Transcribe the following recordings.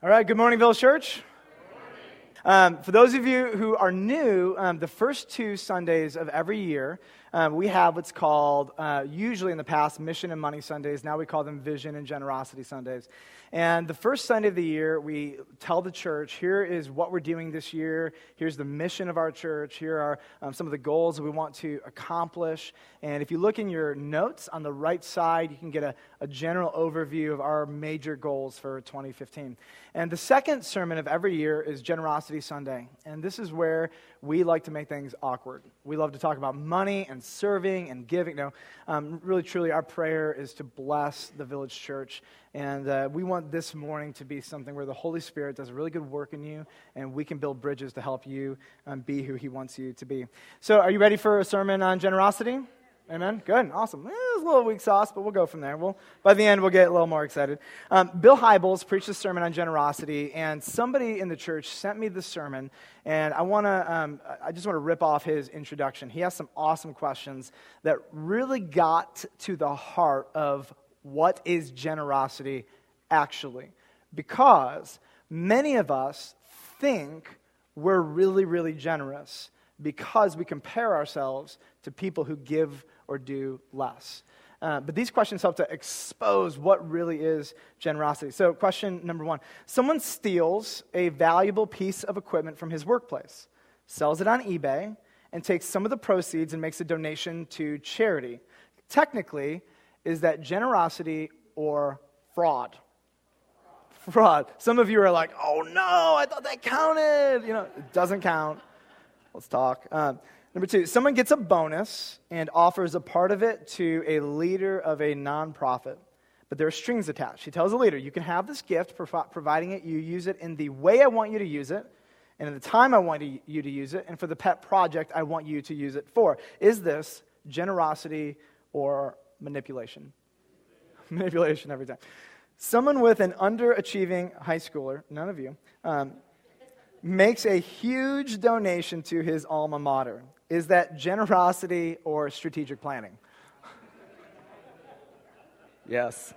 All right, good morning, Village Church. Um, for those of you who are new, um, the first two Sundays of every year, um, we have what's called, uh, usually in the past, Mission and Money Sundays. Now we call them Vision and Generosity Sundays. And the first Sunday of the year, we tell the church, here is what we're doing this year. Here's the mission of our church. Here are um, some of the goals that we want to accomplish. And if you look in your notes on the right side, you can get a, a general overview of our major goals for 2015. And the second sermon of every year is Generosity Sunday. And this is where we like to make things awkward. We love to talk about money and serving and giving. No, um, really, truly, our prayer is to bless the village church. And uh, we want this morning to be something where the Holy Spirit does a really good work in you, and we can build bridges to help you um, be who He wants you to be. So, are you ready for a sermon on generosity? Amen. Good. Awesome. Eh, it's a little weak sauce, but we'll go from there. We'll, by the end, we'll get a little more excited. Um, Bill Hybels preached a sermon on generosity, and somebody in the church sent me the sermon, and I want to, um, I just want to rip off his introduction. He has some awesome questions that really got to the heart of what is generosity actually, because many of us think we're really, really generous because we compare ourselves to people who give or do less? Uh, but these questions help to expose what really is generosity. So, question number one Someone steals a valuable piece of equipment from his workplace, sells it on eBay, and takes some of the proceeds and makes a donation to charity. Technically, is that generosity or fraud? Fraud. Some of you are like, oh no, I thought that counted. You know, it doesn't count. Let's talk. Um, Number two, someone gets a bonus and offers a part of it to a leader of a nonprofit, but there are strings attached. He tells the leader, You can have this gift, providing it you use it in the way I want you to use it, and in the time I want you to use it, and for the pet project I want you to use it for. Is this generosity or manipulation? manipulation every time. Someone with an underachieving high schooler, none of you, um, makes a huge donation to his alma mater. Is that generosity or strategic planning? yes.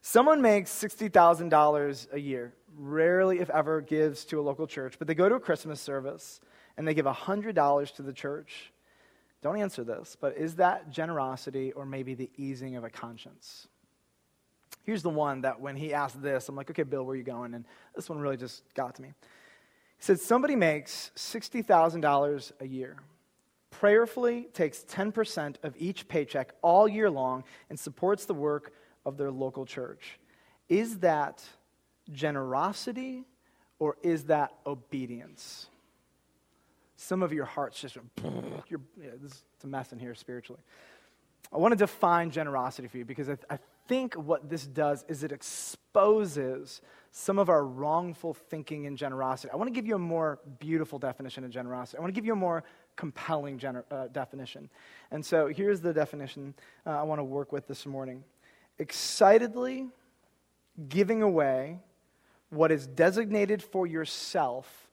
Someone makes $60,000 a year, rarely, if ever, gives to a local church, but they go to a Christmas service and they give $100 to the church. Don't answer this, but is that generosity or maybe the easing of a conscience? Here's the one that when he asked this, I'm like, okay, Bill, where are you going? And this one really just got to me. He said, Somebody makes $60,000 a year, prayerfully takes 10% of each paycheck all year long, and supports the work of their local church. Is that generosity or is that obedience? Some of your hearts just, you're, yeah, this, it's a mess in here spiritually. I want to define generosity for you because I, I think what this does is it exposes some of our wrongful thinking and generosity. I want to give you a more beautiful definition of generosity. I want to give you a more compelling gener- uh, definition. And so here's the definition uh, I want to work with this morning excitedly giving away what is designated for yourself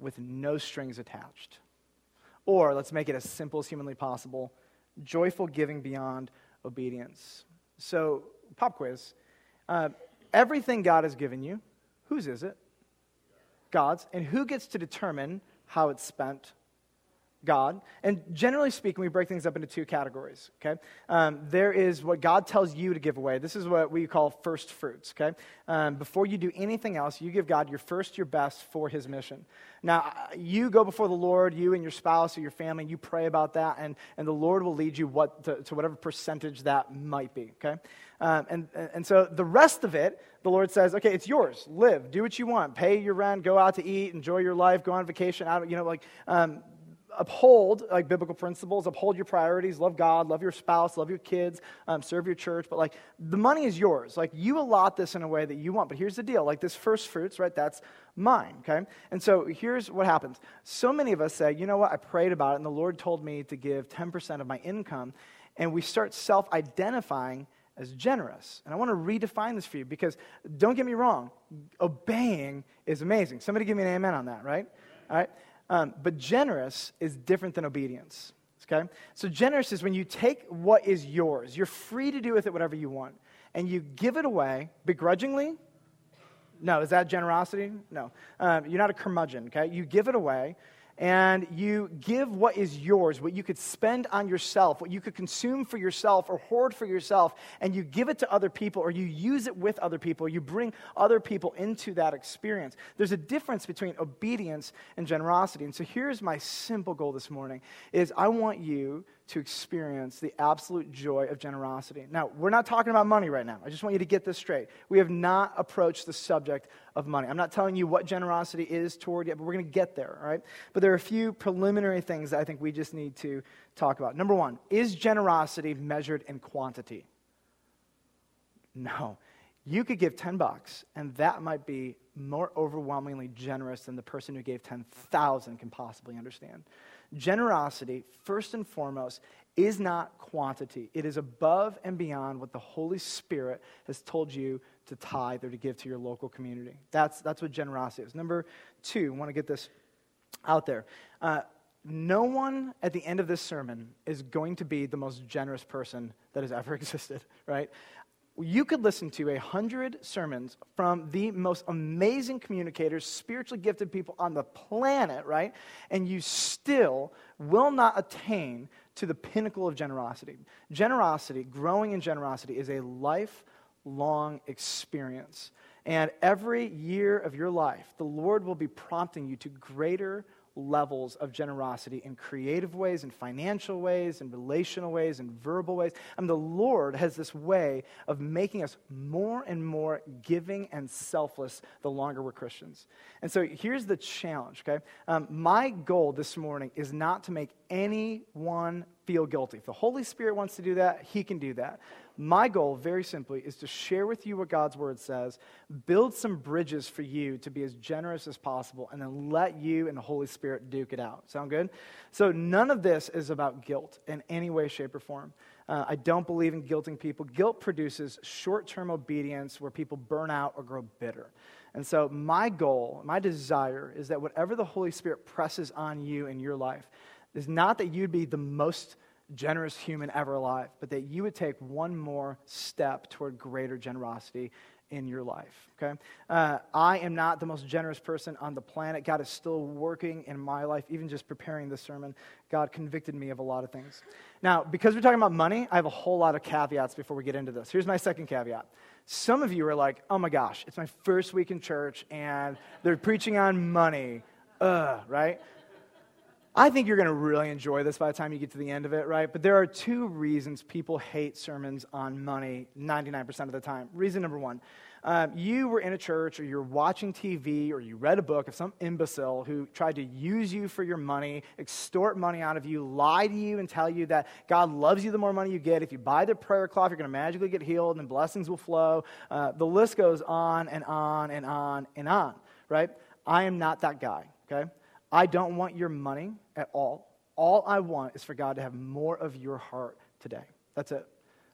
with no strings attached. Or let's make it as simple as humanly possible joyful giving beyond obedience. So, pop quiz. Uh, everything God has given you, whose is it? God's. And who gets to determine how it's spent? God. And generally speaking, we break things up into two categories, okay? Um, there is what God tells you to give away. This is what we call first fruits, okay? Um, before you do anything else, you give God your first, your best for his mission. Now, you go before the Lord, you and your spouse or your family, you pray about that, and, and the Lord will lead you what to, to whatever percentage that might be, okay? Um, and, and so the rest of it, the Lord says, okay, it's yours. Live, do what you want, pay your rent, go out to eat, enjoy your life, go on vacation. Out, you know, like um, uphold like biblical principles uphold your priorities love god love your spouse love your kids um, serve your church but like the money is yours like you allot this in a way that you want but here's the deal like this first fruits right that's mine okay and so here's what happens so many of us say you know what i prayed about it and the lord told me to give 10% of my income and we start self-identifying as generous. And I want to redefine this for you because don't get me wrong, obeying is amazing. Somebody give me an amen on that, right? All right. Um, but generous is different than obedience. Okay? So generous is when you take what is yours. You're free to do with it whatever you want. And you give it away begrudgingly, No. Is that generosity? No. Um, you're not a curmudgeon, okay? You give it away and you give what is yours, what you could spend on yourself, what you could consume for yourself or hoard for yourself, and you give it to other people or you use it with other people, you bring other people into that experience. There's a difference between obedience and generosity. And so here's my simple goal this morning is I want you to experience the absolute joy of generosity. Now, we're not talking about money right now. I just want you to get this straight. We have not approached the subject of money. I'm not telling you what generosity is toward yet, but we're going to get there, all right? But there are a few preliminary things that I think we just need to talk about. Number one, is generosity measured in quantity? No. You could give 10 bucks, and that might be more overwhelmingly generous than the person who gave 10,000 can possibly understand. Generosity, first and foremost, is not quantity. It is above and beyond what the Holy Spirit has told you to tithe or to give to your local community. That's, that's what generosity is. Number two, I want to get this out there. Uh, no one at the end of this sermon is going to be the most generous person that has ever existed, right? You could listen to a hundred sermons from the most amazing communicators, spiritually gifted people on the planet, right? And you still will not attain to the pinnacle of generosity. Generosity, growing in generosity, is a lifelong experience. And every year of your life, the Lord will be prompting you to greater levels of generosity in creative ways, in financial ways, in relational ways, in verbal ways. And the Lord has this way of making us more and more giving and selfless the longer we're Christians. And so here's the challenge, okay? Um, my goal this morning is not to make anyone feel guilty. If the Holy Spirit wants to do that, He can do that. My goal, very simply, is to share with you what God's word says, build some bridges for you to be as generous as possible, and then let you and the Holy Spirit duke it out. Sound good? So, none of this is about guilt in any way, shape, or form. Uh, I don't believe in guilting people. Guilt produces short term obedience where people burn out or grow bitter. And so, my goal, my desire is that whatever the Holy Spirit presses on you in your life is not that you'd be the most generous human ever alive, but that you would take one more step toward greater generosity in your life. Okay? Uh, I am not the most generous person on the planet. God is still working in my life. Even just preparing this sermon, God convicted me of a lot of things. Now, because we're talking about money, I have a whole lot of caveats before we get into this. Here's my second caveat. Some of you are like, oh my gosh, it's my first week in church and they're preaching on money. Ugh, right? I think you're going to really enjoy this by the time you get to the end of it, right? But there are two reasons people hate sermons on money 99% of the time. Reason number one um, you were in a church or you're watching TV or you read a book of some imbecile who tried to use you for your money, extort money out of you, lie to you, and tell you that God loves you the more money you get. If you buy the prayer cloth, you're going to magically get healed and blessings will flow. Uh, the list goes on and on and on and on, right? I am not that guy, okay? I don't want your money at all. All I want is for God to have more of your heart today. That's it.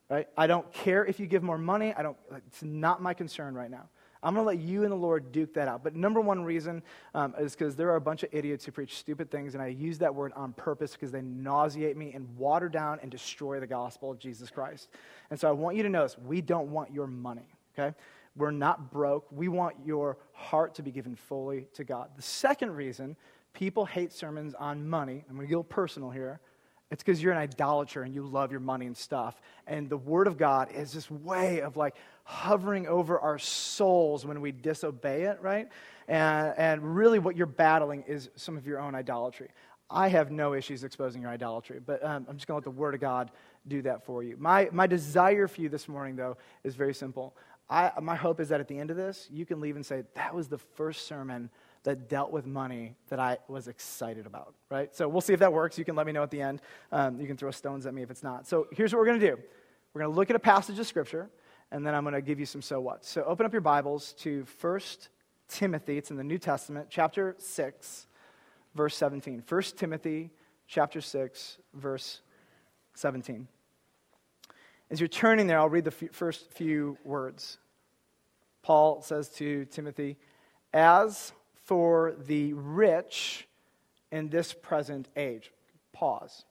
Right? I don't care if you give more money. I don't, it's not my concern right now. I'm going to let you and the Lord duke that out. But number one reason um, is because there are a bunch of idiots who preach stupid things, and I use that word on purpose because they nauseate me and water down and destroy the gospel of Jesus Christ. And so I want you to notice we don't want your money, okay? We're not broke. We want your heart to be given fully to God. The second reason people hate sermons on money. I'm going to get personal here. It's because you're an idolater and you love your money and stuff. And the Word of God is this way of like hovering over our souls when we disobey it, right? And, and really, what you're battling is some of your own idolatry. I have no issues exposing your idolatry, but um, I'm just going to let the Word of God do that for you. My, my desire for you this morning, though, is very simple. I, my hope is that at the end of this, you can leave and say, That was the first sermon that dealt with money that I was excited about, right? So we'll see if that works. You can let me know at the end. Um, you can throw stones at me if it's not. So here's what we're going to do we're going to look at a passage of Scripture, and then I'm going to give you some so what. So open up your Bibles to 1 Timothy. It's in the New Testament, chapter 6, verse 17. 1 Timothy, chapter 6, verse 17. As you're turning there, I'll read the f- first few words. Paul says to Timothy, As for the rich in this present age. Pause.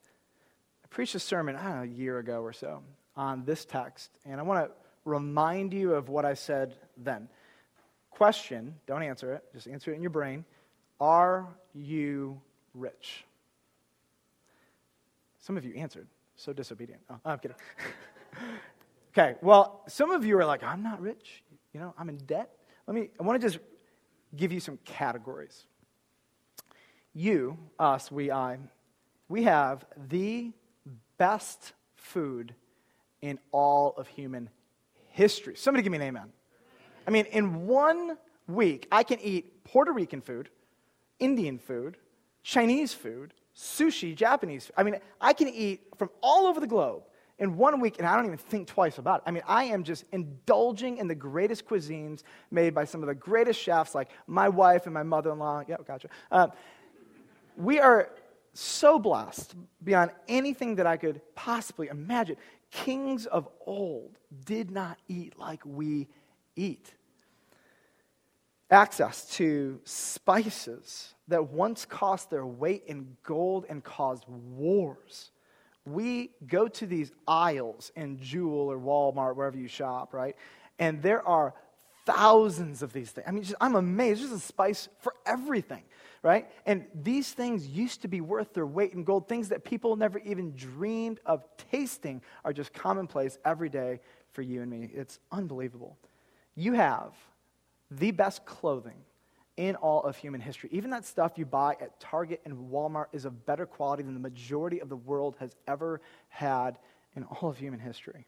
I preached a sermon, I don't know, a year ago or so on this text, and I want to remind you of what I said then. Question, don't answer it, just answer it in your brain. Are you rich? Some of you answered. So disobedient. Oh, I'm kidding. okay, well, some of you are like, I'm not rich. You know, I'm in debt. Let me, I want to just give you some categories. You, us, we, I, we have the best food in all of human history. Somebody give me an amen. I mean, in one week, I can eat Puerto Rican food, Indian food, Chinese food, sushi, Japanese. food. I mean, I can eat from all over the globe in one week, and I don't even think twice about it. I mean, I am just indulging in the greatest cuisines made by some of the greatest chefs, like my wife and my mother in law. Yeah, gotcha. Uh, we are so blessed beyond anything that I could possibly imagine. Kings of old did not eat like we eat. Access to spices that once cost their weight in gold and caused wars. We go to these aisles in Jewel or Walmart, wherever you shop, right? And there are thousands of these things. I mean, just, I'm amazed. There's a spice for everything, right? And these things used to be worth their weight in gold. Things that people never even dreamed of tasting are just commonplace every day for you and me. It's unbelievable. You have the best clothing in all of human history. Even that stuff you buy at Target and Walmart is of better quality than the majority of the world has ever had in all of human history.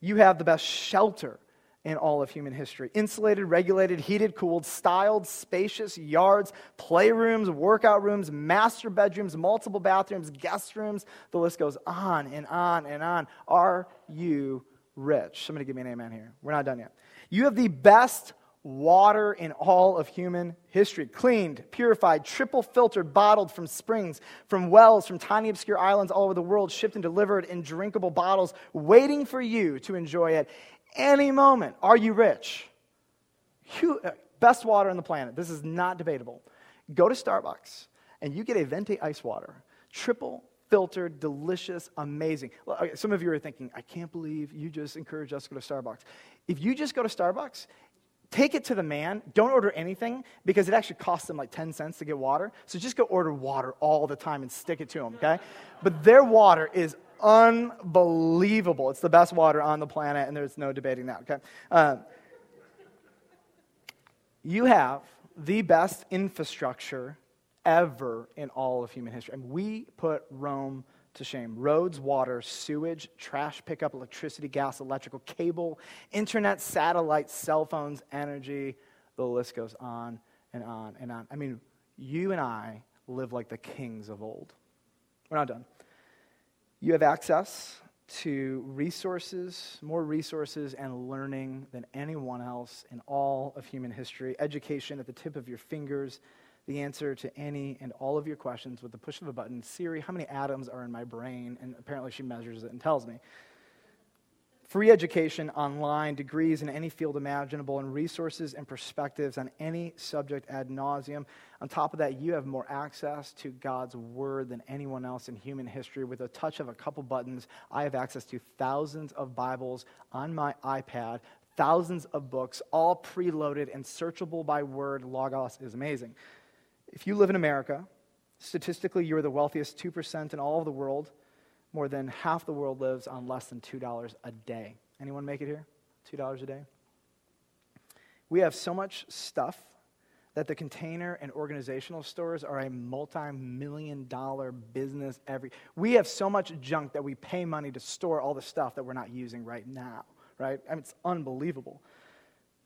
You have the best shelter in all of human history. Insulated, regulated, heated, cooled, styled, spacious yards, playrooms, workout rooms, master bedrooms, multiple bathrooms, guest rooms. The list goes on and on and on. Are you rich? Somebody give me an amen here. We're not done yet. You have the best water in all of human history. Cleaned, purified, triple filtered, bottled from springs, from wells, from tiny obscure islands all over the world, shipped and delivered in drinkable bottles, waiting for you to enjoy at any moment. Are you rich? You, uh, best water on the planet. This is not debatable. Go to Starbucks and you get a venti ice water, triple filtered, delicious, amazing. Some of you are thinking, I can't believe you just encouraged us to go to Starbucks. If you just go to Starbucks, Take it to the man. Don't order anything because it actually costs them like 10 cents to get water. So just go order water all the time and stick it to them, okay? But their water is unbelievable. It's the best water on the planet, and there's no debating that, okay? Uh, you have the best infrastructure ever in all of human history. And we put Rome to shame. Roads, water, sewage, trash pickup, electricity, gas, electrical, cable, internet, satellite, cell phones, energy. The list goes on and on and on. I mean, you and I live like the kings of old. We're not done. You have access to resources, more resources and learning than anyone else in all of human history. Education at the tip of your fingers the answer to any and all of your questions with the push of a button. Siri, how many atoms are in my brain? And apparently she measures it and tells me. Free education online, degrees in any field imaginable, and resources and perspectives on any subject ad nauseum. On top of that, you have more access to God's Word than anyone else in human history. With a touch of a couple buttons, I have access to thousands of Bibles on my iPad, thousands of books, all preloaded and searchable by word. Logos is amazing. If you live in America, statistically, you're the wealthiest 2% in all of the world. More than half the world lives on less than $2 a day. Anyone make it here? $2 a day? We have so much stuff that the container and organizational stores are a multi-million dollar business every we have so much junk that we pay money to store all the stuff that we're not using right now right I mean, it's unbelievable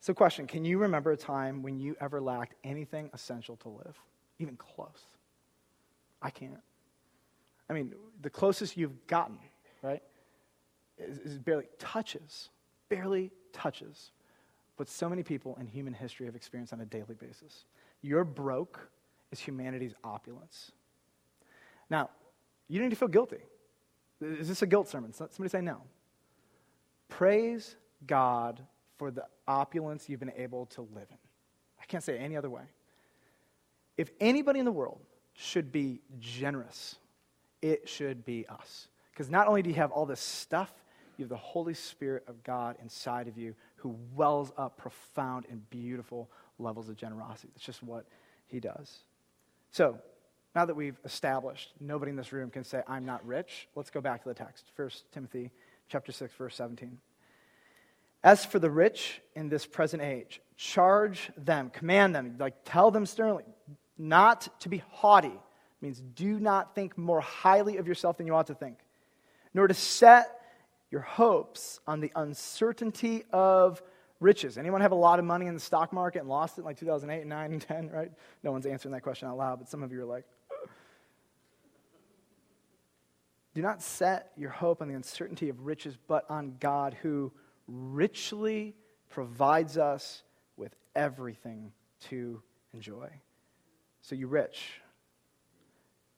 so question can you remember a time when you ever lacked anything essential to live even close. I can't. I mean, the closest you've gotten, right, is, is barely touches, barely touches what so many people in human history have experienced on a daily basis. Your broke is humanity's opulence. Now, you don't need to feel guilty. Is this a guilt sermon? Somebody say no. Praise God for the opulence you've been able to live in. I can't say any other way. If anybody in the world should be generous, it should be us. Because not only do you have all this stuff, you have the Holy Spirit of God inside of you who wells up profound and beautiful levels of generosity. That's just what he does. So, now that we've established nobody in this room can say, I'm not rich, let's go back to the text. 1 Timothy chapter 6, verse 17. As for the rich in this present age, charge them, command them, like tell them sternly, not to be haughty. Means do not think more highly of yourself than you ought to think, nor to set your hopes on the uncertainty of riches. Anyone have a lot of money in the stock market and lost it in like 2008, and 9, and 10, right? No one's answering that question out loud, but some of you are like, do not set your hope on the uncertainty of riches, but on God who richly provides us with everything to enjoy. So, you rich,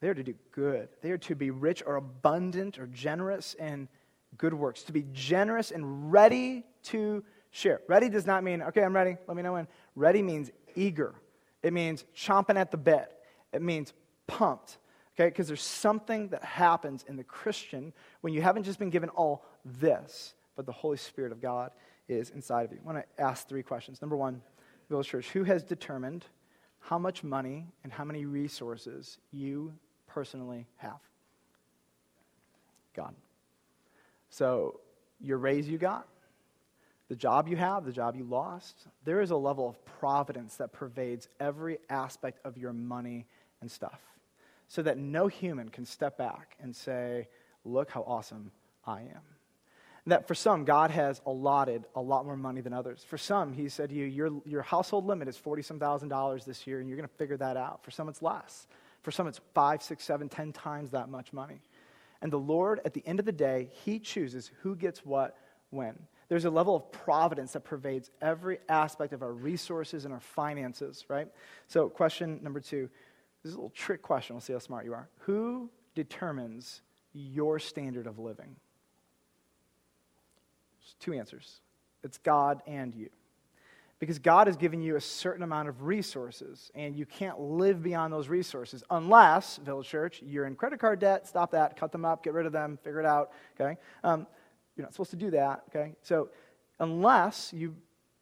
they are to do good. They are to be rich or abundant or generous in good works, to be generous and ready to share. Ready does not mean, okay, I'm ready, let me know when. Ready means eager, it means chomping at the bit, it means pumped. Okay, because there's something that happens in the Christian when you haven't just been given all this, but the Holy Spirit of God is inside of you. I want to ask three questions. Number one, Village Church, who has determined how much money and how many resources you personally have? God. So, your raise you got, the job you have, the job you lost, there is a level of providence that pervades every aspect of your money and stuff. So that no human can step back and say, Look how awesome I am that for some, God has allotted a lot more money than others. For some, He said to you, your, your household limit is 40 some thousand dollars this year, and you're going to figure that out. For some, it's less. For some, it's five, six, seven, ten times that much money. And the Lord, at the end of the day, He chooses who gets what when. There's a level of providence that pervades every aspect of our resources and our finances, right? So, question number two this is a little trick question. We'll see how smart you are. Who determines your standard of living? Two answers it's God and you. Because God has given you a certain amount of resources, and you can't live beyond those resources unless, Village Church, you're in credit card debt, stop that, cut them up, get rid of them, figure it out, okay? Um, you're not supposed to do that, okay? So, unless you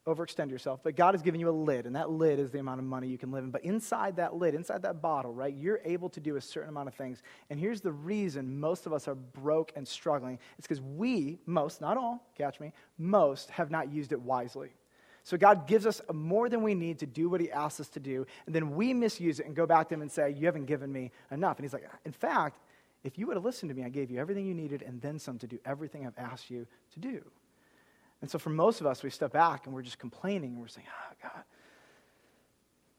overextend yourself, but God has given you a lid, and that lid is the amount of money you can live in. But inside that lid, inside that bottle, right, you're able to do a certain amount of things. And here's the reason most of us are broke and struggling it's because we, most, not all, catch me, most have not used it wisely. So God gives us more than we need to do what He asks us to do, and then we misuse it and go back to Him and say, You haven't given me enough. And He's like, In fact, if you would have listened to me, I gave you everything you needed and then some to do everything I've asked you to do. And so for most of us, we step back and we're just complaining and we're saying, oh, God.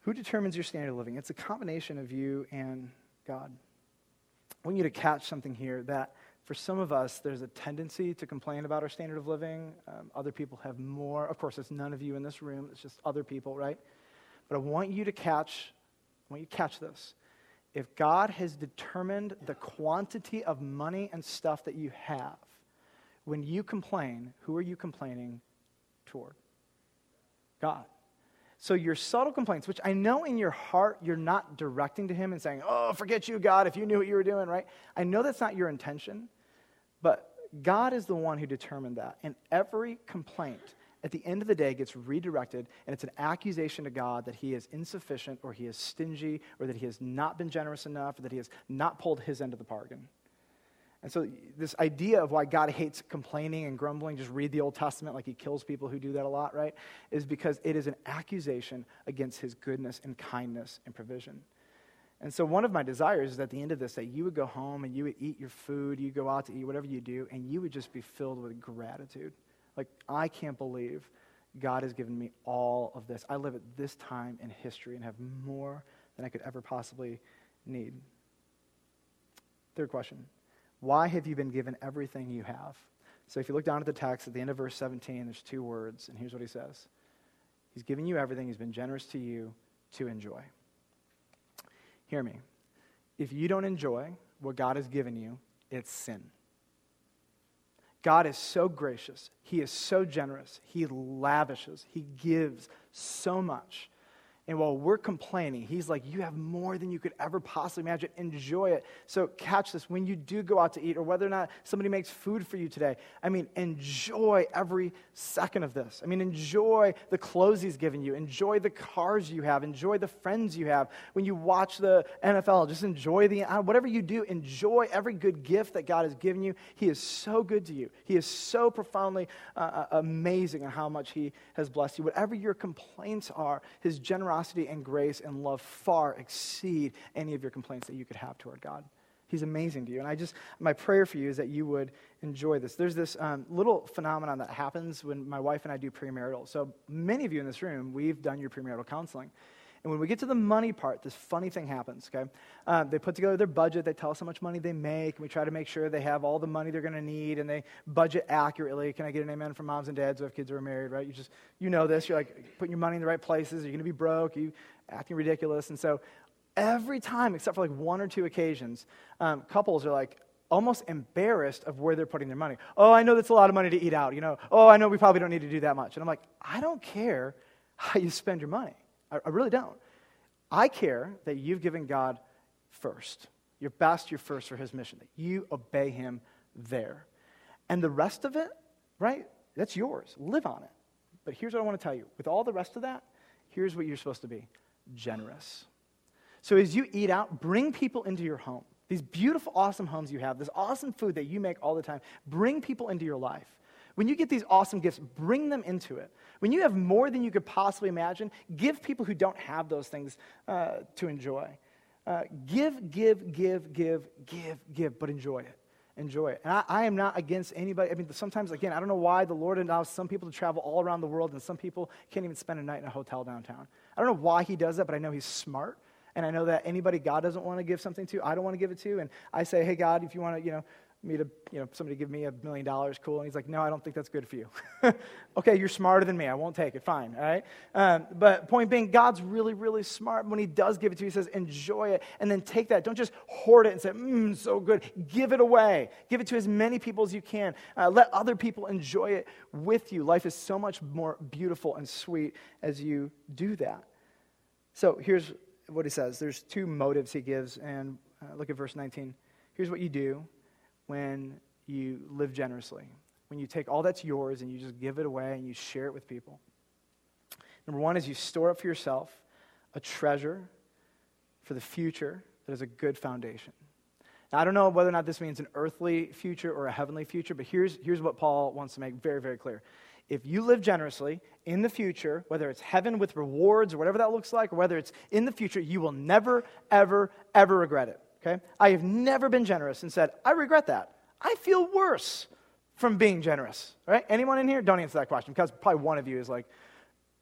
Who determines your standard of living? It's a combination of you and God. I want you to catch something here that for some of us, there's a tendency to complain about our standard of living. Um, other people have more. Of course, it's none of you in this room, it's just other people, right? But I want you to catch, I want you to catch this. If God has determined the quantity of money and stuff that you have, when you complain, who are you complaining toward? God. So your subtle complaints, which I know in your heart you're not directing to him and saying, Oh, forget you, God, if you knew what you were doing, right? I know that's not your intention, but God is the one who determined that. And every complaint at the end of the day gets redirected, and it's an accusation to God that he is insufficient or he is stingy or that he has not been generous enough or that he has not pulled his end of the bargain. And so, this idea of why God hates complaining and grumbling, just read the Old Testament like he kills people who do that a lot, right? Is because it is an accusation against his goodness and kindness and provision. And so, one of my desires is at the end of this that you would go home and you would eat your food, you go out to eat, whatever you do, and you would just be filled with gratitude. Like, I can't believe God has given me all of this. I live at this time in history and have more than I could ever possibly need. Third question why have you been given everything you have? So if you look down at the text at the end of verse 17, there's two words, and here's what he says He's given you everything, He's been generous to you to enjoy. Hear me. If you don't enjoy what God has given you, it's sin. God is so gracious. He is so generous. He lavishes. He gives so much. And while we're complaining, he's like, You have more than you could ever possibly imagine. Enjoy it. So, catch this when you do go out to eat, or whether or not somebody makes food for you today. I mean, enjoy every second of this. I mean, enjoy the clothes he's given you, enjoy the cars you have, enjoy the friends you have. When you watch the NFL, just enjoy the, uh, whatever you do, enjoy every good gift that God has given you. He is so good to you. He is so profoundly uh, uh amazing in how much he has blessed you. Whatever your complaints are, his generosity generosity and grace and love far exceed any of your complaints that you could have toward God. He's amazing to you. And I just, my prayer for you is that you would enjoy this. There's this um, little phenomenon that happens when my wife and I do premarital. So many of you in this room, we've done your premarital counseling. And when we get to the money part, this funny thing happens, okay? Um, they put together their budget, they tell us how much money they make, and we try to make sure they have all the money they're going to need, and they budget accurately. Can I get an amen from moms and dads who have kids who are married, right? You just, you know this. You're like putting your money in the right places. You're going to be broke. You acting ridiculous. And so every time, except for like one or two occasions, um, couples are like, almost embarrassed of where they're putting their money. Oh, I know that's a lot of money to eat out. You know, oh, I know we probably don't need to do that much. And I'm like, I don't care how you spend your money. I, I really don't. I care that you've given God first, your best, your first for his mission, that you obey him there. And the rest of it, right, that's yours. Live on it. But here's what I want to tell you with all the rest of that, here's what you're supposed to be generous. So as you eat out, bring people into your home. These beautiful, awesome homes you have, this awesome food that you make all the time, bring people into your life. When you get these awesome gifts, bring them into it. When you have more than you could possibly imagine, give people who don't have those things uh, to enjoy. Uh, give, give, give, give, give, give, but enjoy it. Enjoy it. And I, I, am not against anybody. I mean, sometimes, again, I don't know why the Lord allows some people to travel all around the world and some people can't even spend a night in a hotel downtown. I don't know why He does that, but I know He's smart. And I know that anybody God doesn't want to give something to, I don't want to give it to. And I say, hey, God, if you want to, you know, me to, you know, somebody give me a million dollars, cool. And he's like, no, I don't think that's good for you. okay, you're smarter than me. I won't take it. Fine, all right? Um, but point being, God's really, really smart. When he does give it to you, he says, enjoy it. And then take that. Don't just hoard it and say, mmm, so good. Give it away. Give it to as many people as you can. Uh, let other people enjoy it with you. Life is so much more beautiful and sweet as you do that. So here's what he says. There's two motives he gives. And uh, look at verse 19. Here's what you do when you live generously, when you take all that's yours and you just give it away and you share it with people. Number one is you store up for yourself a treasure for the future that is a good foundation. Now, I don't know whether or not this means an earthly future or a heavenly future, but here's, here's what Paul wants to make very, very clear. If you live generously in the future, whether it's heaven with rewards or whatever that looks like, or whether it's in the future, you will never, ever, ever regret it. Okay? I have never been generous and said, I regret that. I feel worse from being generous. Right? Anyone in here? Don't answer that question because probably one of you is like,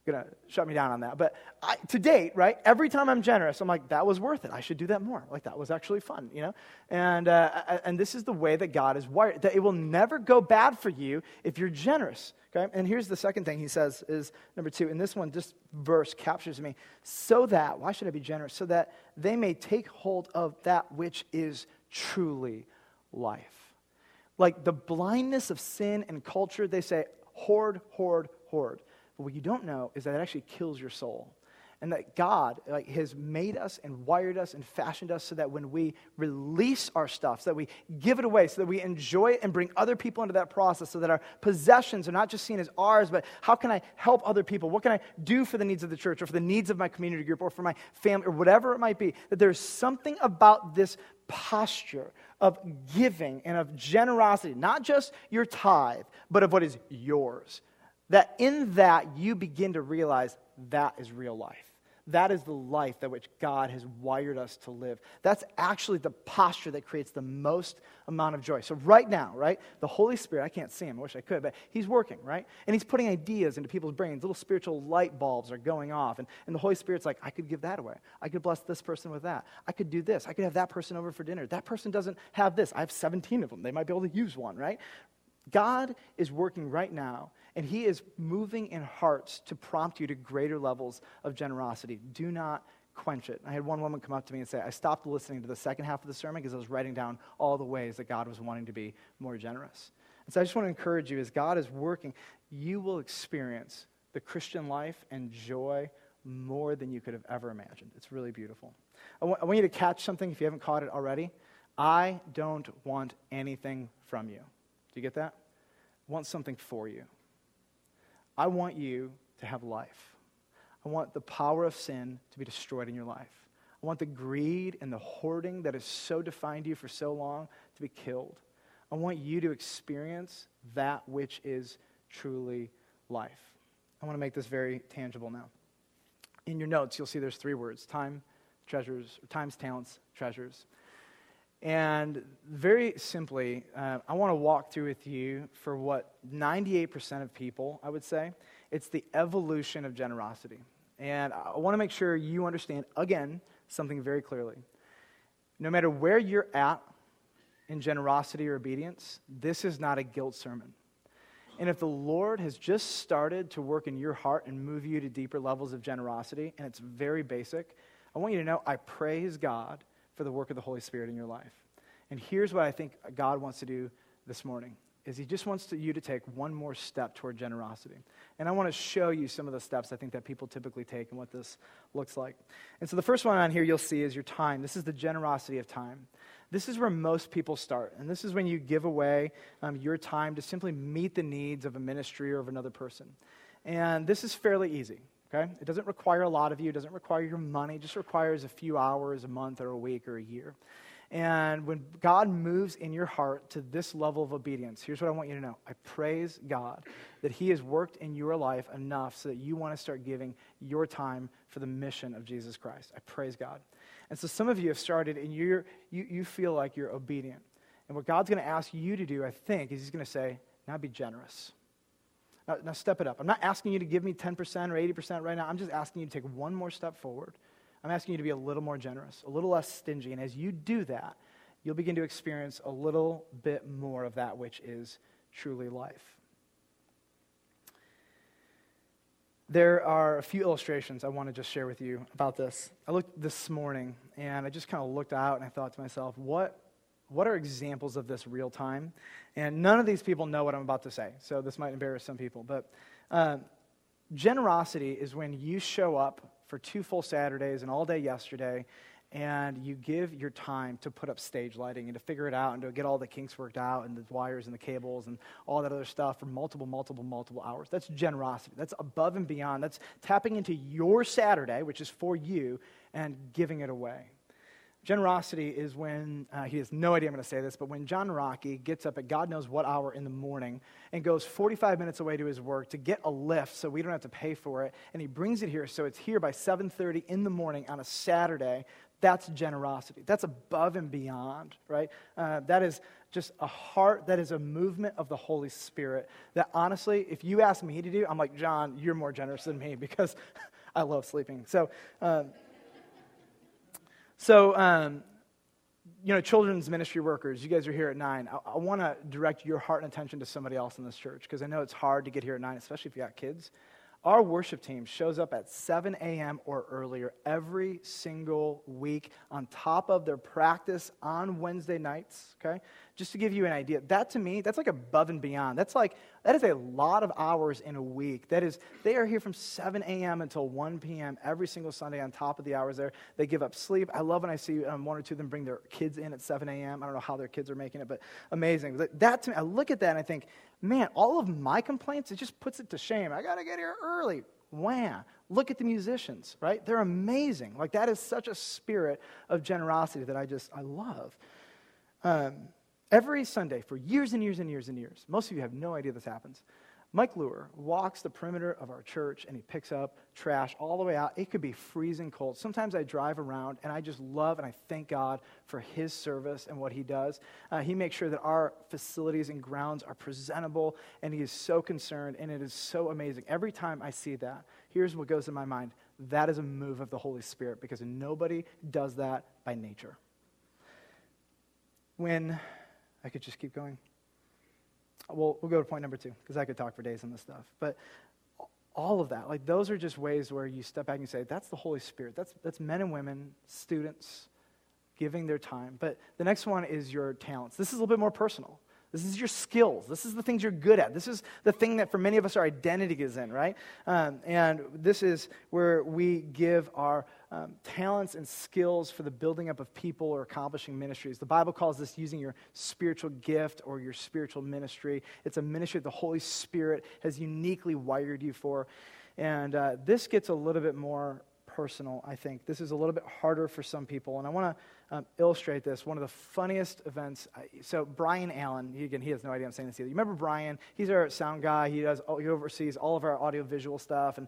gonna shut me down on that. But I, to date, right, every time I'm generous, I'm like, that was worth it. I should do that more. Like that was actually fun, you know. And uh, and this is the way that God is wired. That it will never go bad for you if you're generous. Okay. And here's the second thing he says is number two. And this one, this verse captures me. So that why should I be generous? So that they may take hold of that which is truly life. Like the blindness of sin and culture, they say, hoard, hoard, hoard. But what you don't know is that it actually kills your soul. And that God like, has made us and wired us and fashioned us so that when we release our stuff, so that we give it away, so that we enjoy it and bring other people into that process, so that our possessions are not just seen as ours, but how can I help other people? What can I do for the needs of the church or for the needs of my community group or for my family or whatever it might be? That there's something about this posture of giving and of generosity, not just your tithe, but of what is yours that in that you begin to realize that is real life. That is the life that which God has wired us to live. That's actually the posture that creates the most amount of joy. So, right now, right, the Holy Spirit, I can't see him, I wish I could, but he's working, right? And he's putting ideas into people's brains. Little spiritual light bulbs are going off. And, and the Holy Spirit's like, I could give that away. I could bless this person with that. I could do this. I could have that person over for dinner. That person doesn't have this. I have 17 of them. They might be able to use one, right? God is working right now and He is moving in hearts to prompt you to greater levels of generosity. Do not quench it. I had one woman come up to me and say, I stopped listening to the second half of the sermon because I was writing down all the ways that God was wanting to be more generous. And so I just want to encourage you as God is working, you will experience the Christian life and joy more than you could have ever imagined. It's really beautiful. I want, want you to catch something if you haven't caught it already. I don't want anything from you. Do you get that? I want something for you. I want you to have life. I want the power of sin to be destroyed in your life. I want the greed and the hoarding that has so defined you for so long to be killed. I want you to experience that which is truly life. I want to make this very tangible now. In your notes, you'll see there's three words time, treasures, times, talents, treasures. And very simply, uh, I want to walk through with you for what 98% of people, I would say, it's the evolution of generosity. And I want to make sure you understand, again, something very clearly. No matter where you're at in generosity or obedience, this is not a guilt sermon. And if the Lord has just started to work in your heart and move you to deeper levels of generosity, and it's very basic, I want you to know I praise God for the work of the Holy Spirit in your life. And here's what I think God wants to do this morning is he just wants to, you to take one more step toward generosity. And I want to show you some of the steps I think that people typically take and what this looks like. And so the first one on here you'll see is your time. This is the generosity of time. This is where most people start. And this is when you give away um, your time to simply meet the needs of a ministry or of another person. And this is fairly easy. Okay? It doesn't require a lot of you, it doesn't require your money, it just requires a few hours, a month, or a week, or a year. And when God moves in your heart to this level of obedience, here's what I want you to know. I praise God that He has worked in your life enough so that you want to start giving your time for the mission of Jesus Christ. I praise God. And so some of you have started and you're, you, you feel like you're obedient. And what God's going to ask you to do, I think, is He's going to say, now be generous. Now, now, step it up. I'm not asking you to give me 10% or 80% right now. I'm just asking you to take one more step forward. I'm asking you to be a little more generous, a little less stingy. And as you do that, you'll begin to experience a little bit more of that which is truly life. There are a few illustrations I want to just share with you about this. I looked this morning and I just kind of looked out and I thought to myself, what, what are examples of this real time? And none of these people know what I'm about to say, so this might embarrass some people. But uh, generosity is when you show up for two full Saturdays and all day yesterday, and you give your time to put up stage lighting and to figure it out and to get all the kinks worked out and the wires and the cables and all that other stuff for multiple, multiple, multiple hours. That's generosity. That's above and beyond. That's tapping into your Saturday, which is for you, and giving it away. Generosity is when, uh, he has no idea I'm going to say this, but when John Rocky gets up at God knows what hour in the morning and goes 45 minutes away to his work to get a lift so we don't have to pay for it, and he brings it here so it's here by 7.30 in the morning on a Saturday, that's generosity. That's above and beyond, right? Uh, that is just a heart, that is a movement of the Holy Spirit that honestly, if you ask me to do, I'm like, John, you're more generous than me because I love sleeping. So, um, so, um, you know, children's ministry workers, you guys are here at 9. I, I want to direct your heart and attention to somebody else in this church because I know it's hard to get here at 9, especially if you got kids. Our worship team shows up at 7 a.m. or earlier every single week on top of their practice on Wednesday nights, okay? Just to give you an idea, that to me, that's like above and beyond. That's like, that is a lot of hours in a week. That is, they are here from 7 a.m. until 1 p.m. every single Sunday on top of the hours there. They give up sleep. I love when I see um, one or two of them bring their kids in at 7 a.m. I don't know how their kids are making it, but amazing. That to me, I look at that and I think, man, all of my complaints, it just puts it to shame. I got to get here early. Wham. Look at the musicians, right? They're amazing. Like, that is such a spirit of generosity that I just, I love. Um, every Sunday for years and years and years and years, most of you have no idea this happens. Mike Lure walks the perimeter of our church and he picks up trash all the way out. It could be freezing cold. Sometimes I drive around and I just love and I thank God for his service and what he does. Uh, he makes sure that our facilities and grounds are presentable and he is so concerned and it is so amazing. Every time I see that, here's what goes in my mind that is a move of the Holy Spirit because nobody does that by nature. When I could just keep going well, we'll go to point number two because I could talk for days on this stuff. But all of that, like those are just ways where you step back and say, that's the Holy Spirit. That's, that's men and women, students, giving their time. But the next one is your talents. This is a little bit more personal. This is your skills. This is the things you're good at. This is the thing that for many of us our identity is in, right? Um, and this is where we give our um, talents and skills for the building up of people or accomplishing ministries. The Bible calls this using your spiritual gift or your spiritual ministry. It's a ministry the Holy Spirit has uniquely wired you for. And uh, this gets a little bit more personal, I think. This is a little bit harder for some people. And I want to um, illustrate this. One of the funniest events. So, Brian Allen, he, again, he has no idea I'm saying this either. You remember Brian? He's our sound guy. He, does, he oversees all of our audiovisual stuff. And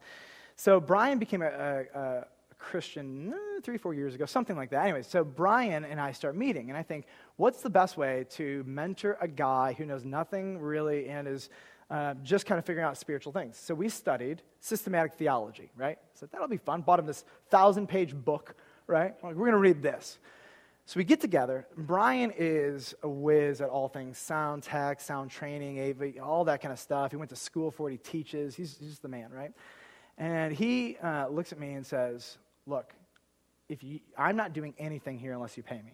so, Brian became a, a, a Christian eh, three, four years ago, something like that. Anyway, so Brian and I start meeting, and I think, what's the best way to mentor a guy who knows nothing really and is uh, just kind of figuring out spiritual things. So we studied systematic theology, right? So that'll be fun. Bought him this thousand page book, right? We're going to read this. So we get together. Brian is a whiz at all things sound tech, sound training, AV, all that kind of stuff. He went to school for what he teaches. He's, he's the man, right? And he uh, looks at me and says, Look, if you, I'm not doing anything here unless you pay me.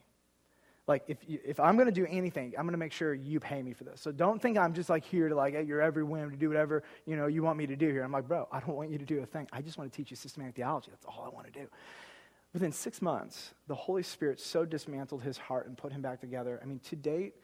Like, if, you, if I'm going to do anything, I'm going to make sure you pay me for this. So don't think I'm just like here to like at your every whim to do whatever, you know, you want me to do here. I'm like, bro, I don't want you to do a thing. I just want to teach you systematic theology. That's all I want to do. Within six months, the Holy Spirit so dismantled his heart and put him back together. I mean, to date,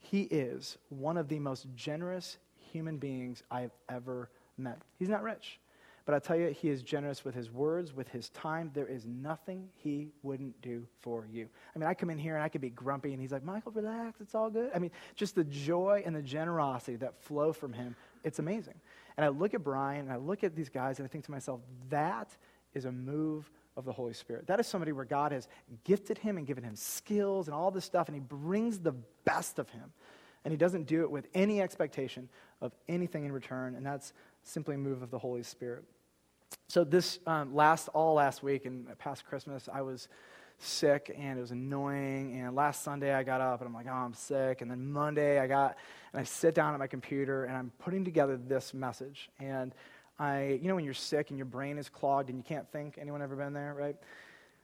he is one of the most generous human beings I've ever met. He's not rich. But I tell you, he is generous with his words, with his time. There is nothing he wouldn't do for you. I mean, I come in here and I could be grumpy, and he's like, Michael, relax, it's all good. I mean, just the joy and the generosity that flow from him, it's amazing. And I look at Brian and I look at these guys and I think to myself, that is a move of the Holy Spirit. That is somebody where God has gifted him and given him skills and all this stuff, and he brings the best of him. And he doesn't do it with any expectation of anything in return, and that's simply a move of the Holy Spirit so this um, last all last week and past christmas i was sick and it was annoying and last sunday i got up and i'm like oh i'm sick and then monday i got and i sit down at my computer and i'm putting together this message and i you know when you're sick and your brain is clogged and you can't think anyone ever been there right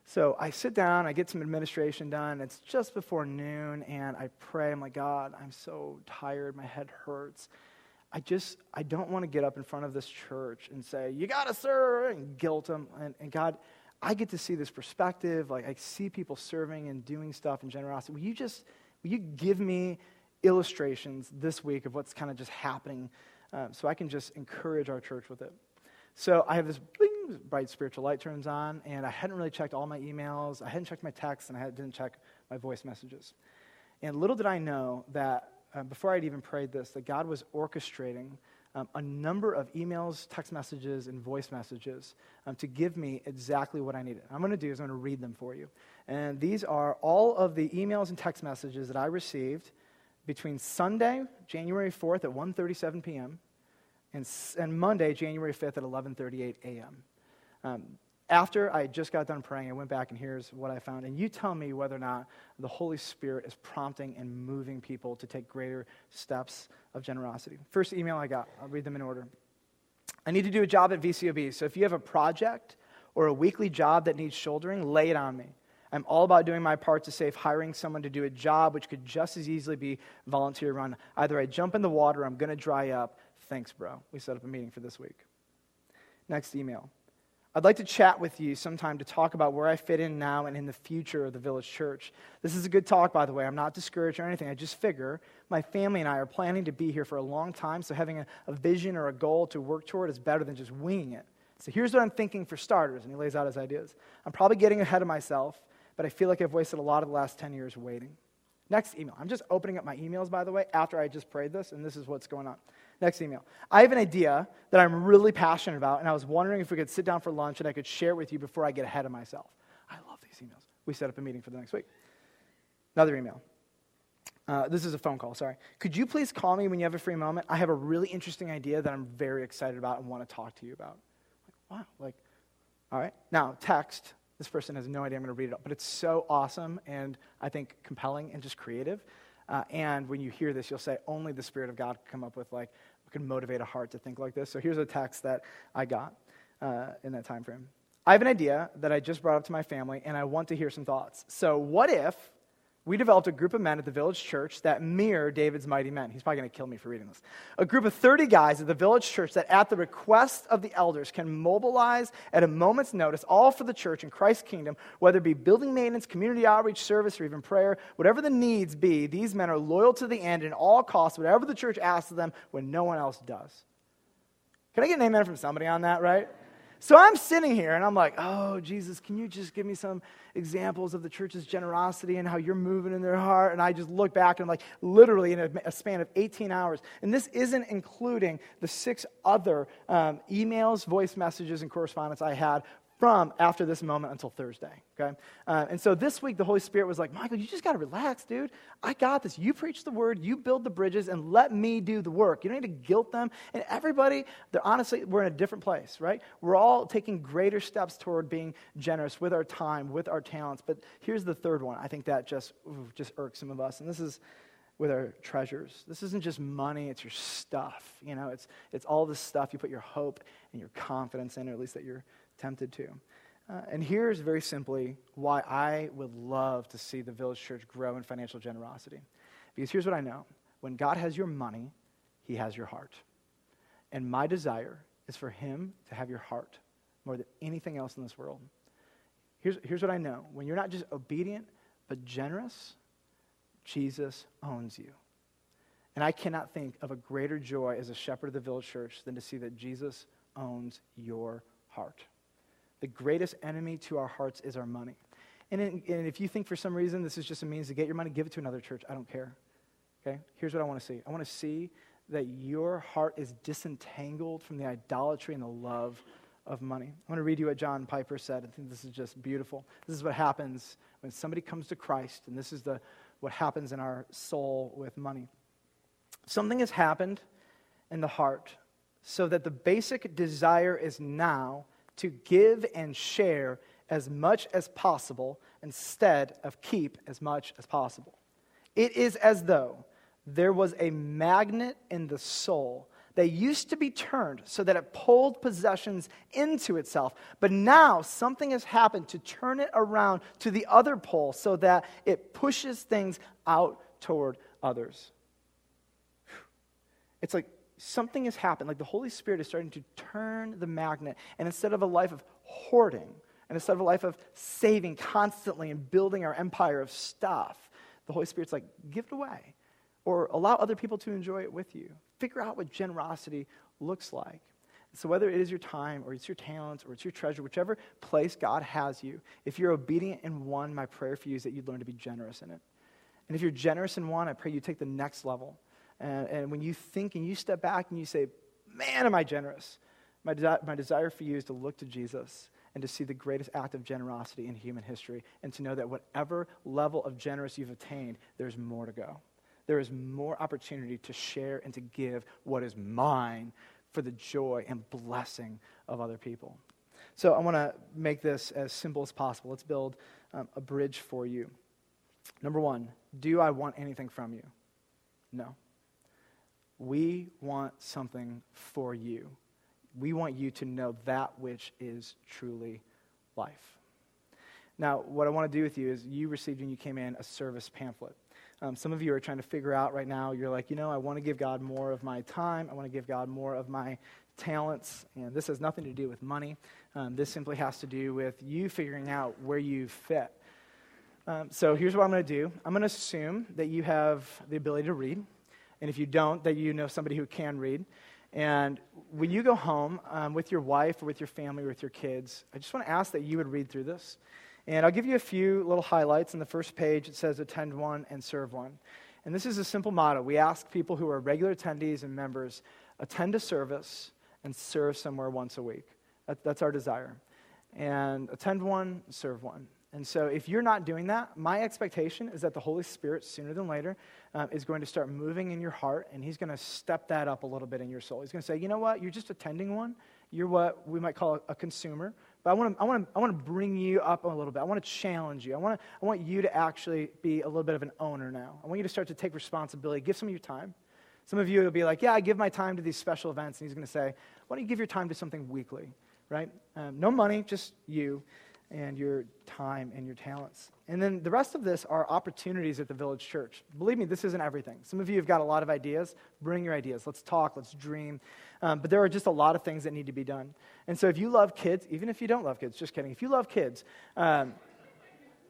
so i sit down i get some administration done it's just before noon and i pray i'm like god i'm so tired my head hurts I just, I don't want to get up in front of this church and say, you got to serve, and guilt them. And, and, God, I get to see this perspective. Like, I see people serving and doing stuff in generosity. Will you just, will you give me illustrations this week of what's kind of just happening um, so I can just encourage our church with it? So I have this bling, bright spiritual light turns on, and I hadn't really checked all my emails. I hadn't checked my texts, and I didn't check my voice messages. And little did I know that uh, before I'd even prayed this, that God was orchestrating um, a number of emails, text messages, and voice messages um, to give me exactly what I needed. I'm going to do is I'm going to read them for you. And these are all of the emails and text messages that I received between Sunday, January 4th at 1.37 p.m., and, and Monday, January 5th at 11.38 a.m. Um, after I just got done praying, I went back and here's what I found. And you tell me whether or not the Holy Spirit is prompting and moving people to take greater steps of generosity. First email I got, I'll read them in order. I need to do a job at VCOB. So if you have a project or a weekly job that needs shouldering, lay it on me. I'm all about doing my part to save hiring someone to do a job which could just as easily be volunteer run. Either I jump in the water I'm going to dry up. Thanks, bro. We set up a meeting for this week. Next email. I'd like to chat with you sometime to talk about where I fit in now and in the future of the village church. This is a good talk, by the way. I'm not discouraged or anything. I just figure my family and I are planning to be here for a long time, so having a, a vision or a goal to work toward is better than just winging it. So here's what I'm thinking for starters, and he lays out his ideas. I'm probably getting ahead of myself, but I feel like I've wasted a lot of the last 10 years waiting. Next email. I'm just opening up my emails, by the way, after I just prayed this, and this is what's going on. Next email. I have an idea that I'm really passionate about, and I was wondering if we could sit down for lunch and I could share it with you before I get ahead of myself. I love these emails. We set up a meeting for the next week. Another email. Uh, this is a phone call, sorry. Could you please call me when you have a free moment? I have a really interesting idea that I'm very excited about and want to talk to you about. Like, wow, like, all right. Now, text. This person has no idea I'm going to read it, but it's so awesome and I think compelling and just creative. Uh, and when you hear this, you'll say, only the Spirit of God can come up with like can motivate a heart to think like this. So here's a text that I got uh, in that time frame. I have an idea that I just brought up to my family, and I want to hear some thoughts. So, what if we developed a group of men at the village church that mirror David's mighty men. He's probably going to kill me for reading this. A group of 30 guys at the village church that, at the request of the elders, can mobilize at a moment's notice, all for the church and Christ's kingdom, whether it be building maintenance, community outreach, service, or even prayer, whatever the needs be, these men are loyal to the end and all costs, whatever the church asks of them when no one else does. Can I get an amen from somebody on that, right? So I'm sitting here and I'm like, oh, Jesus, can you just give me some examples of the church's generosity and how you're moving in their heart? And I just look back and I'm like, literally in a, a span of 18 hours. And this isn't including the six other um, emails, voice messages, and correspondence I had from after this moment until Thursday. Okay? Uh, and so this week, the Holy Spirit was like, Michael, you just got to relax, dude. I got this. You preach the word, you build the bridges, and let me do the work. You don't need to guilt them. And everybody, they're honestly, we're in a different place, right? We're all taking greater steps toward being generous with our time, with our talents. But here's the third one. I think that just, ooh, just irks some of us. And this is with our treasures. This isn't just money, it's your stuff. You know, it's, it's all the stuff you put your hope and your confidence in, or at least that you're tempted to. Uh, and here's very simply why I would love to see the village church grow in financial generosity. Because here's what I know when God has your money, he has your heart. And my desire is for him to have your heart more than anything else in this world. Here's, here's what I know when you're not just obedient, but generous, Jesus owns you. And I cannot think of a greater joy as a shepherd of the village church than to see that Jesus owns your heart. The greatest enemy to our hearts is our money. And, in, and if you think for some reason this is just a means to get your money, give it to another church. I don't care. Okay? Here's what I want to see I want to see that your heart is disentangled from the idolatry and the love of money. I want to read you what John Piper said. I think this is just beautiful. This is what happens when somebody comes to Christ, and this is the, what happens in our soul with money. Something has happened in the heart so that the basic desire is now to give and share as much as possible instead of keep as much as possible. It is as though there was a magnet in the soul that used to be turned so that it pulled possessions into itself. But now something has happened to turn it around to the other pole so that it pushes things out toward others. It's like something has happened. Like the Holy Spirit is starting to turn the magnet. And instead of a life of hoarding, and instead of a life of saving constantly and building our empire of stuff, the Holy Spirit's like, give it away. Or allow other people to enjoy it with you. Figure out what generosity looks like. So, whether it is your time or it's your talents or it's your treasure, whichever place God has you, if you're obedient in one, my prayer for you is that you'd learn to be generous in it. And if you're generous in one, I pray you take the next level and, and when you think and you step back and you say, Man, am I generous? My, my desire for you is to look to Jesus and to see the greatest act of generosity in human history and to know that whatever level of generous you've attained, there's more to go. There is more opportunity to share and to give what is mine for the joy and blessing of other people. So I want to make this as simple as possible. Let's build um, a bridge for you. Number one, do I want anything from you? No. We want something for you. We want you to know that which is truly life. Now, what I want to do with you is you received when you came in a service pamphlet. Um, some of you are trying to figure out right now, you're like, you know, I want to give God more of my time. I want to give God more of my talents. And this has nothing to do with money. Um, this simply has to do with you figuring out where you fit. Um, so here's what I'm going to do I'm going to assume that you have the ability to read. And if you don't, that you know somebody who can read. And when you go home um, with your wife or with your family or with your kids, I just want to ask that you would read through this. And I'll give you a few little highlights. On the first page, it says attend one and serve one. And this is a simple motto. We ask people who are regular attendees and members attend a service and serve somewhere once a week. That, that's our desire. And attend one, serve one. And so, if you're not doing that, my expectation is that the Holy Spirit, sooner than later, um, is going to start moving in your heart, and He's going to step that up a little bit in your soul. He's going to say, you know what? You're just attending one. You're what we might call a consumer. But I want to, I want to, I want to bring you up a little bit. I want to challenge you. I want, to, I want you to actually be a little bit of an owner now. I want you to start to take responsibility. Give some of your time. Some of you will be like, yeah, I give my time to these special events. And he's going to say, why don't you give your time to something weekly, right? Um, no money, just you. and your time and your talents. And then the rest of this are opportunities at the village church. Believe me, this isn't everything. Some of you have got a lot of ideas. Bring your ideas. Let's talk. Let's dream. Um, but there are just a lot of things that need to be done. And so if you love kids, even if you don't love kids, just kidding, if you love kids, um,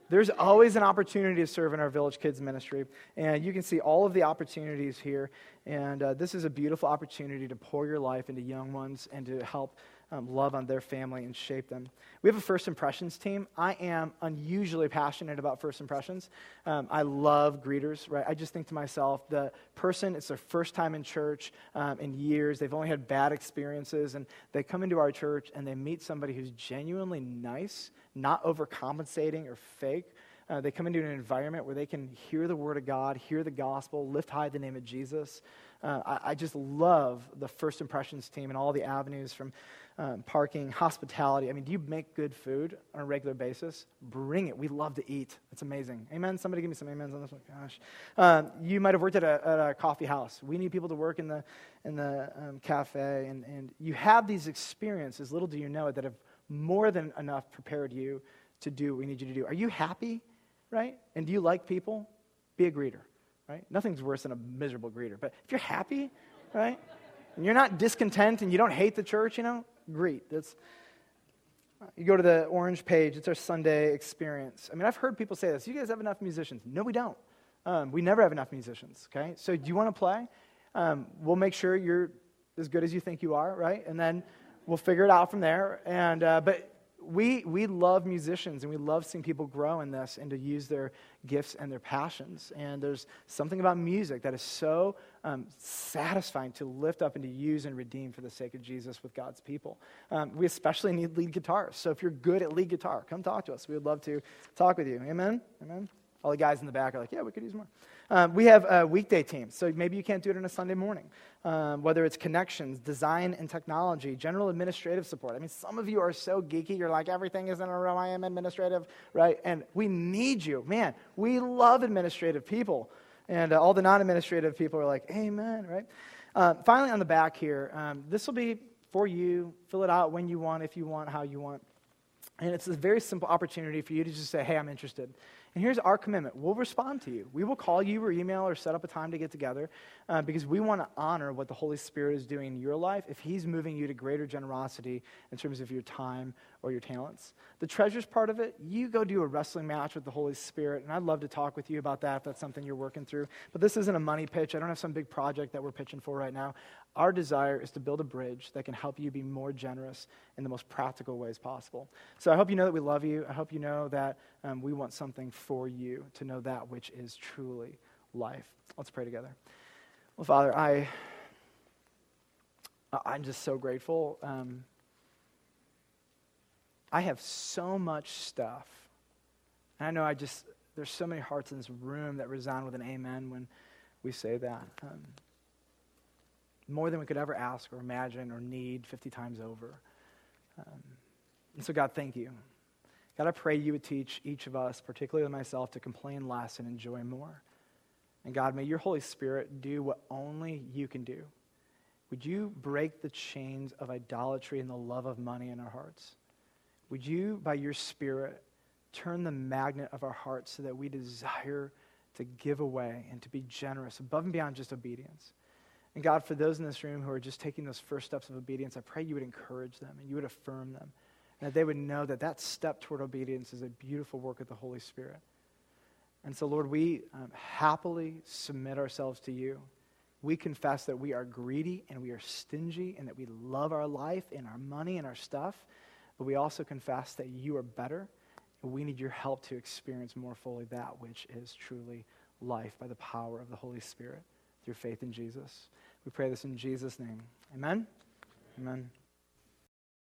there's always an opportunity to serve in our village kids ministry. And you can see all of the opportunities here. And uh, this is a beautiful opportunity to pour your life into young ones and to help um, love on their family and shape them. We have a first impressions team. I am unusually passionate about first impressions. Um, I love greeters, right? I just think to myself, the person, it's their first time in church um, in years. They've only had bad experiences, and they come into our church and they meet somebody who's genuinely nice, not overcompensating or fake. Uh, they come into an environment where they can hear the word of God, hear the gospel, lift high the name of Jesus. Uh, I, I, just love the first impressions team and all the avenues from um, parking, hospitality. I mean, do you make good food on a regular basis? Bring it. We love to eat. It's amazing. Amen. Somebody give me some amens on this one. Gosh, um, you might have worked at a, at a, coffee house. We need people to work in the in the um, cafe, and and you have these experiences. Little do you know it that have more than enough prepared you to do what we need you to do. Are you happy, right? And do you like people? Be a greeter, right? Nothing's worse than a miserable greeter. But if you're happy, right? And you're not discontent and you don't hate the church, you know, greet. That's, you go to the orange page, it's our Sunday experience. I mean, I've heard people say this. You guys have enough musicians. No, we don't. Um, we never have enough musicians, okay? So do you want to play? Um, we'll make sure you're as good as you think you are, right? And then we'll figure it out from there. And, uh, but we, we love musicians and we love seeing people grow in this and to use their gifts and their passions. And there's something about music that is so um, satisfying to lift up and to use and redeem for the sake of Jesus with God's people. Um, we especially need lead guitars. So if you're good at lead guitar, come talk to us. We would love to talk with you. Amen? Amen? All the guys in the back are like, yeah, we could use more. Um, we have a weekday team, so maybe you can't do it on a Sunday morning. Um, whether it's connections, design and technology, general administrative support. I mean, some of you are so geeky, you're like, everything is in a row, I am administrative, right? And we need you. Man, we love administrative people. And uh, all the non administrative people are like, amen, right? Uh, finally, on the back here, um, this will be for you. Fill it out when you want, if you want, how you want. And it's a very simple opportunity for you to just say, hey, I'm interested. And here's our commitment we'll respond to you. We will call you or email or set up a time to get together uh, because we want to honor what the Holy Spirit is doing in your life if He's moving you to greater generosity in terms of your time or your talents. The treasures part of it, you go do a wrestling match with the Holy Spirit, and I'd love to talk with you about that if that's something you're working through. But this isn't a money pitch. I don't have some big project that we're pitching for right now. Our desire is to build a bridge that can help you be more generous in the most practical ways possible. So I hope you know that we love you. I hope you know that um, we want something for you to know that which is truly life. Let's pray together. Well, Father, I, I'm just so grateful. Um, I have so much stuff. And I know I just, there's so many hearts in this room that resound with an amen when we say that. Um, more than we could ever ask or imagine or need 50 times over. Um, and so, God, thank you. God, I pray you would teach each of us, particularly myself, to complain less and enjoy more. And God, may your Holy Spirit do what only you can do. Would you break the chains of idolatry and the love of money in our hearts? Would you, by your Spirit, turn the magnet of our hearts so that we desire to give away and to be generous above and beyond just obedience? And God, for those in this room who are just taking those first steps of obedience, I pray you would encourage them and you would affirm them. And that they would know that that step toward obedience is a beautiful work of the Holy Spirit. And so, Lord, we um, happily submit ourselves to you. We confess that we are greedy and we are stingy and that we love our life and our money and our stuff. But we also confess that you are better and we need your help to experience more fully that which is truly life by the power of the Holy Spirit through faith in Jesus. We pray this in Jesus' name. Amen. Amen.